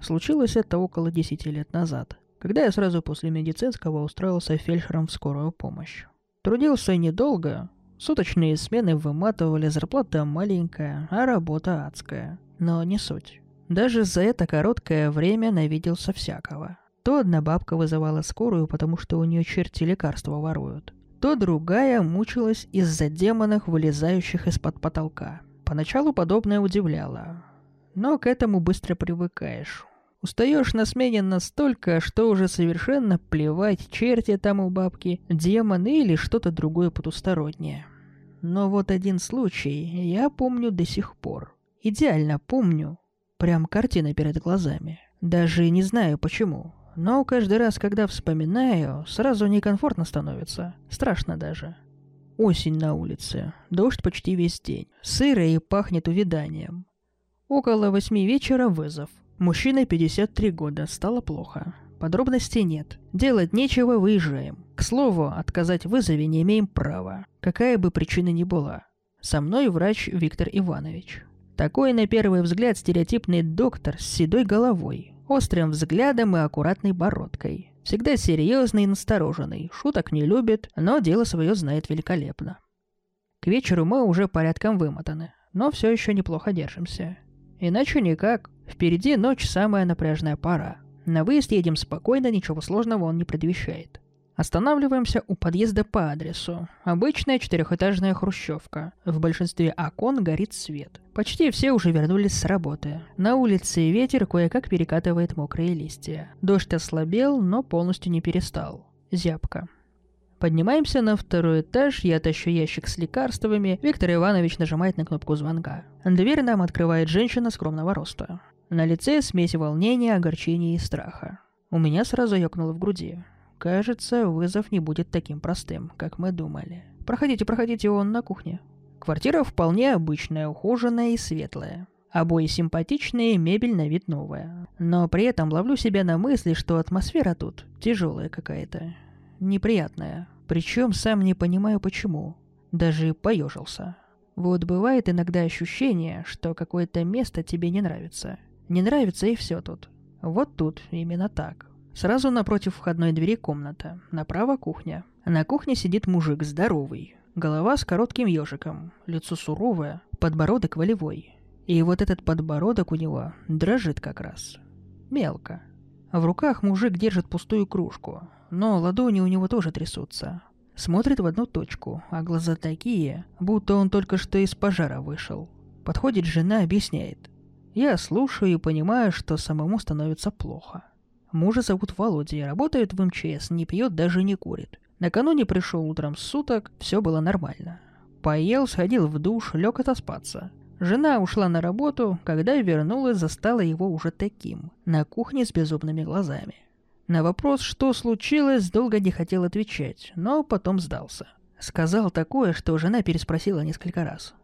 Случилось это около 10 лет назад, когда я сразу после медицинского устроился фельдшером в скорую помощь. Трудился недолго, суточные смены выматывали, зарплата маленькая, а работа адская. Но не суть. Даже за это короткое время навиделся всякого. То одна бабка вызывала скорую, потому что у нее черти лекарства воруют. То другая мучилась из-за демонов, вылезающих из-под потолка. Поначалу подобное удивляло. Но к этому быстро привыкаешь. Устаешь на смене настолько, что уже совершенно плевать, черти там у бабки, демоны или что-то другое потустороннее. Но вот один случай я помню до сих пор. Идеально помню. Прям картина перед глазами. Даже не знаю почему. Но каждый раз, когда вспоминаю, сразу некомфортно становится. Страшно даже. Осень на улице. Дождь почти весь день. Сыро и пахнет увяданием. Около восьми вечера вызов. Мужчина 53 года, стало плохо. Подробностей нет. Делать нечего, выезжаем. К слову, отказать в вызове не имеем права, какая бы причина ни была. Со мной врач Виктор Иванович. Такой, на первый взгляд, стереотипный доктор с седой головой, острым взглядом и аккуратной бородкой. Всегда серьезный и настороженный, шуток не любит, но дело свое знает великолепно. К вечеру мы уже порядком вымотаны, но все еще неплохо держимся. Иначе никак. Впереди ночь самая напряжная пора. На выезд едем спокойно, ничего сложного он не предвещает. Останавливаемся у подъезда по адресу. Обычная четырехэтажная хрущевка. В большинстве окон горит свет. Почти все уже вернулись с работы. На улице ветер кое-как перекатывает мокрые листья. Дождь ослабел, но полностью не перестал. Зябко. Поднимаемся на второй этаж, я тащу ящик с лекарствами, Виктор Иванович нажимает на кнопку звонка. Дверь нам открывает женщина скромного роста. На лице смесь волнения, огорчения и страха. У меня сразу ёкнуло в груди. Кажется, вызов не будет таким простым, как мы думали. Проходите, проходите, он на кухне. Квартира вполне обычная, ухоженная и светлая. Обои симпатичные, мебель на вид новая. Но при этом ловлю себя на мысли, что атмосфера тут тяжелая какая-то неприятное. Причем сам не понимаю почему. Даже поежился. Вот бывает иногда ощущение, что какое-то место тебе не нравится. Не нравится и все тут. Вот тут именно так. Сразу напротив входной двери комната. Направо кухня. На кухне сидит мужик здоровый. Голова с коротким ежиком. Лицо суровое. Подбородок волевой. И вот этот подбородок у него дрожит как раз. Мелко. В руках мужик держит пустую кружку но ладони у него тоже трясутся. Смотрит в одну точку, а глаза такие, будто он только что из пожара вышел. Подходит жена, объясняет. Я слушаю и понимаю, что самому становится плохо. Мужа зовут Володя, работает в МЧС, не пьет, даже не курит. Накануне пришел утром суток, все было нормально. Поел, сходил в душ, лег отоспаться. Жена ушла на работу, когда вернулась, застала его уже таким, на кухне с безумными глазами. На вопрос, что случилось, долго не хотел отвечать, но потом сдался. Сказал такое, что жена переспросила несколько раз.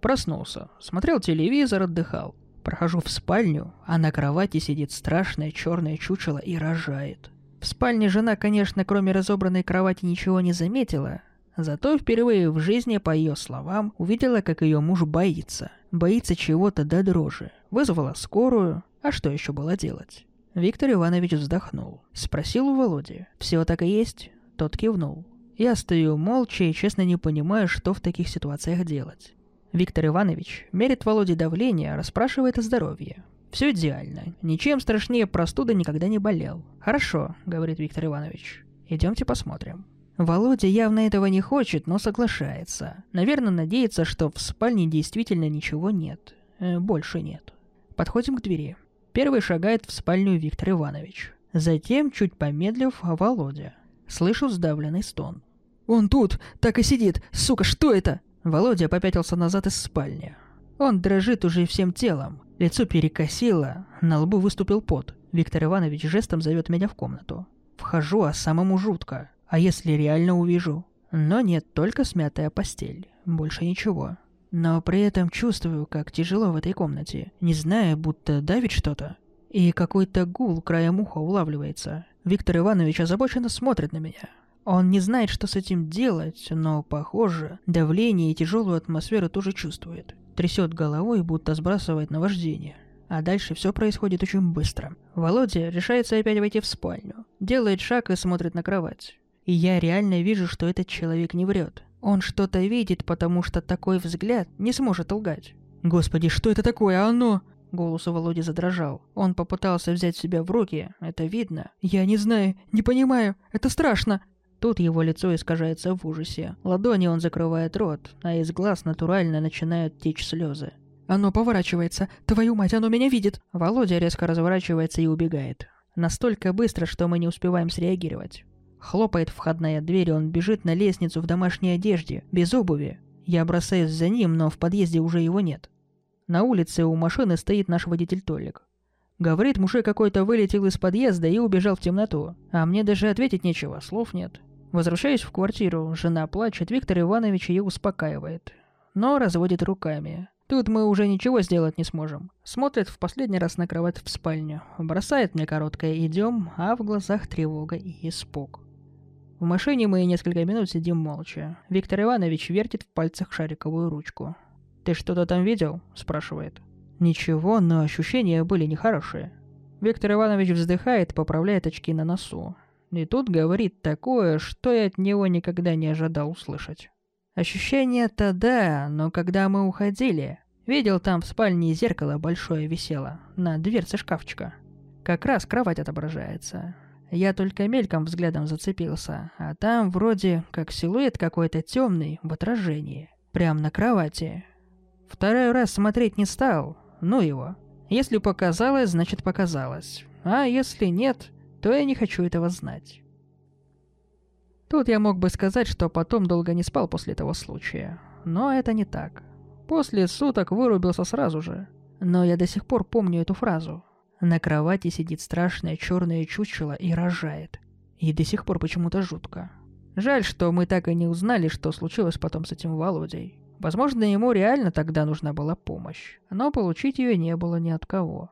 Проснулся, смотрел телевизор, отдыхал. Прохожу в спальню, а на кровати сидит страшное черное чучело и рожает. В спальне жена, конечно, кроме разобранной кровати ничего не заметила, зато впервые в жизни, по ее словам, увидела, как ее муж боится. Боится чего-то до дрожи. Вызвала скорую, а что еще было делать? Виктор Иванович вздохнул. Спросил у Володи. «Все так и есть?» Тот кивнул. Я стою молча и честно не понимаю, что в таких ситуациях делать. Виктор Иванович мерит Володе давление, расспрашивает о здоровье. Все идеально. Ничем страшнее простуда никогда не болел. Хорошо, говорит Виктор Иванович. Идемте посмотрим. Володя явно этого не хочет, но соглашается. Наверное, надеется, что в спальне действительно ничего нет. Э, больше нет. Подходим к двери. Первый шагает в спальню Виктор Иванович. Затем, чуть помедлив, Володя. Слышу сдавленный стон. «Он тут! Так и сидит! Сука, что это?» Володя попятился назад из спальни. Он дрожит уже всем телом. Лицо перекосило, на лбу выступил пот. Виктор Иванович жестом зовет меня в комнату. Вхожу, а самому жутко. А если реально увижу? Но нет, только смятая постель. Больше ничего. Но при этом чувствую, как тяжело в этой комнате, не зная, будто давит что-то. И какой-то гул краем уха улавливается. Виктор Иванович озабоченно смотрит на меня. Он не знает, что с этим делать, но, похоже, давление и тяжелую атмосферу тоже чувствует. Трясет головой, будто сбрасывает наваждение. А дальше все происходит очень быстро. Володя решается опять войти в спальню. Делает шаг и смотрит на кровать. И я реально вижу, что этот человек не врет. Он что-то видит, потому что такой взгляд не сможет лгать. «Господи, что это такое? Оно...» Голос у Володи задрожал. Он попытался взять себя в руки, это видно. «Я не знаю, не понимаю, это страшно!» Тут его лицо искажается в ужасе. Ладони он закрывает рот, а из глаз натурально начинают течь слезы. «Оно поворачивается! Твою мать, оно меня видит!» Володя резко разворачивается и убегает. Настолько быстро, что мы не успеваем среагировать. Хлопает входная дверь, он бежит на лестницу в домашней одежде, без обуви. Я бросаюсь за ним, но в подъезде уже его нет. На улице у машины стоит наш водитель Толик. Говорит, мужик какой-то вылетел из подъезда и убежал в темноту. А мне даже ответить нечего, слов нет. Возвращаюсь в квартиру, жена плачет, Виктор Иванович ее успокаивает. Но разводит руками. Тут мы уже ничего сделать не сможем. Смотрит в последний раз на кровать в спальню. Бросает мне короткое «идем», а в глазах тревога и испуг. В машине мы несколько минут сидим молча. Виктор Иванович вертит в пальцах шариковую ручку. «Ты что-то там видел?» – спрашивает. «Ничего, но ощущения были нехорошие». Виктор Иванович вздыхает, поправляет очки на носу. И тут говорит такое, что я от него никогда не ожидал услышать. Ощущение-то да, но когда мы уходили, видел там в спальне зеркало большое висело, на дверце шкафчика. Как раз кровать отображается. Я только мельком взглядом зацепился, а там вроде как силуэт какой-то темный в отражении. Прям на кровати. Второй раз смотреть не стал, ну его. Если показалось, значит показалось. А если нет, то я не хочу этого знать. Тут я мог бы сказать, что потом долго не спал после того случая. Но это не так. После суток вырубился сразу же. Но я до сих пор помню эту фразу. На кровати сидит страшное черное чучело и рожает. И до сих пор почему-то жутко. Жаль, что мы так и не узнали, что случилось потом с этим Володей. Возможно, ему реально тогда нужна была помощь, но получить ее не было ни от кого.